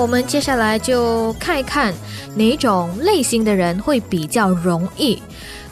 我们接下来就看一看哪种类型的人会比较容易。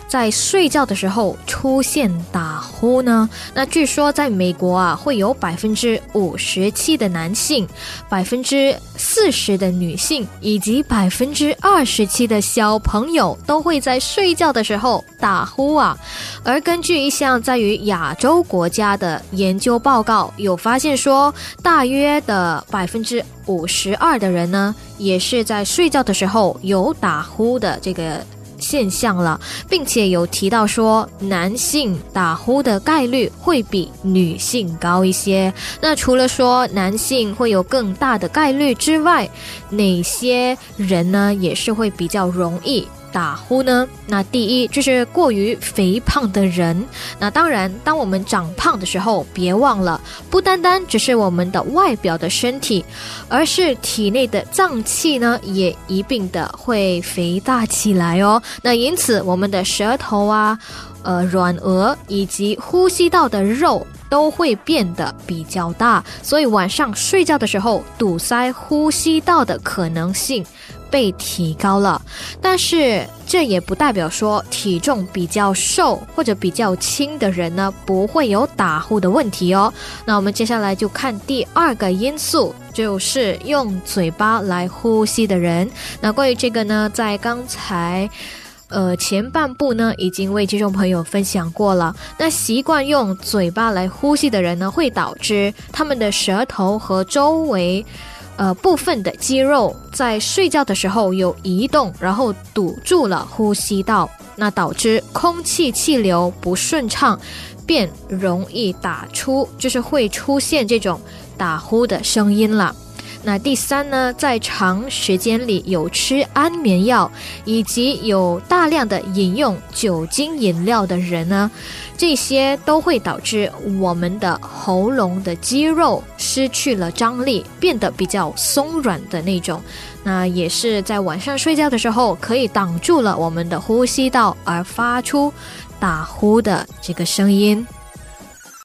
在睡觉的时候出现打呼呢？那据说在美国啊，会有百分之五十七的男性、百分之四十的女性以及百分之二十七的小朋友都会在睡觉的时候打呼啊。而根据一项在于亚洲国家的研究报告，有发现说，大约的百分之五十二的人呢，也是在睡觉的时候有打呼的这个。现象了，并且有提到说，男性打呼的概率会比女性高一些。那除了说男性会有更大的概率之外，哪些人呢，也是会比较容易？打呼呢？那第一就是过于肥胖的人。那当然，当我们长胖的时候，别忘了，不单单只是我们的外表的身体，而是体内的脏器呢，也一并的会肥大起来哦。那因此，我们的舌头啊、呃软腭以及呼吸道的肉都会变得比较大，所以晚上睡觉的时候，堵塞呼吸道的可能性。被提高了，但是这也不代表说体重比较瘦或者比较轻的人呢不会有打呼的问题哦。那我们接下来就看第二个因素，就是用嘴巴来呼吸的人。那关于这个呢，在刚才呃前半部呢已经为听众朋友分享过了。那习惯用嘴巴来呼吸的人呢，会导致他们的舌头和周围。呃，部分的肌肉在睡觉的时候有移动，然后堵住了呼吸道，那导致空气气流不顺畅，便容易打出，就是会出现这种打呼的声音了。那第三呢，在长时间里有吃安眠药，以及有大量的饮用酒精饮料的人呢，这些都会导致我们的喉咙的肌肉失去了张力，变得比较松软的那种。那也是在晚上睡觉的时候，可以挡住了我们的呼吸道，而发出打呼的这个声音。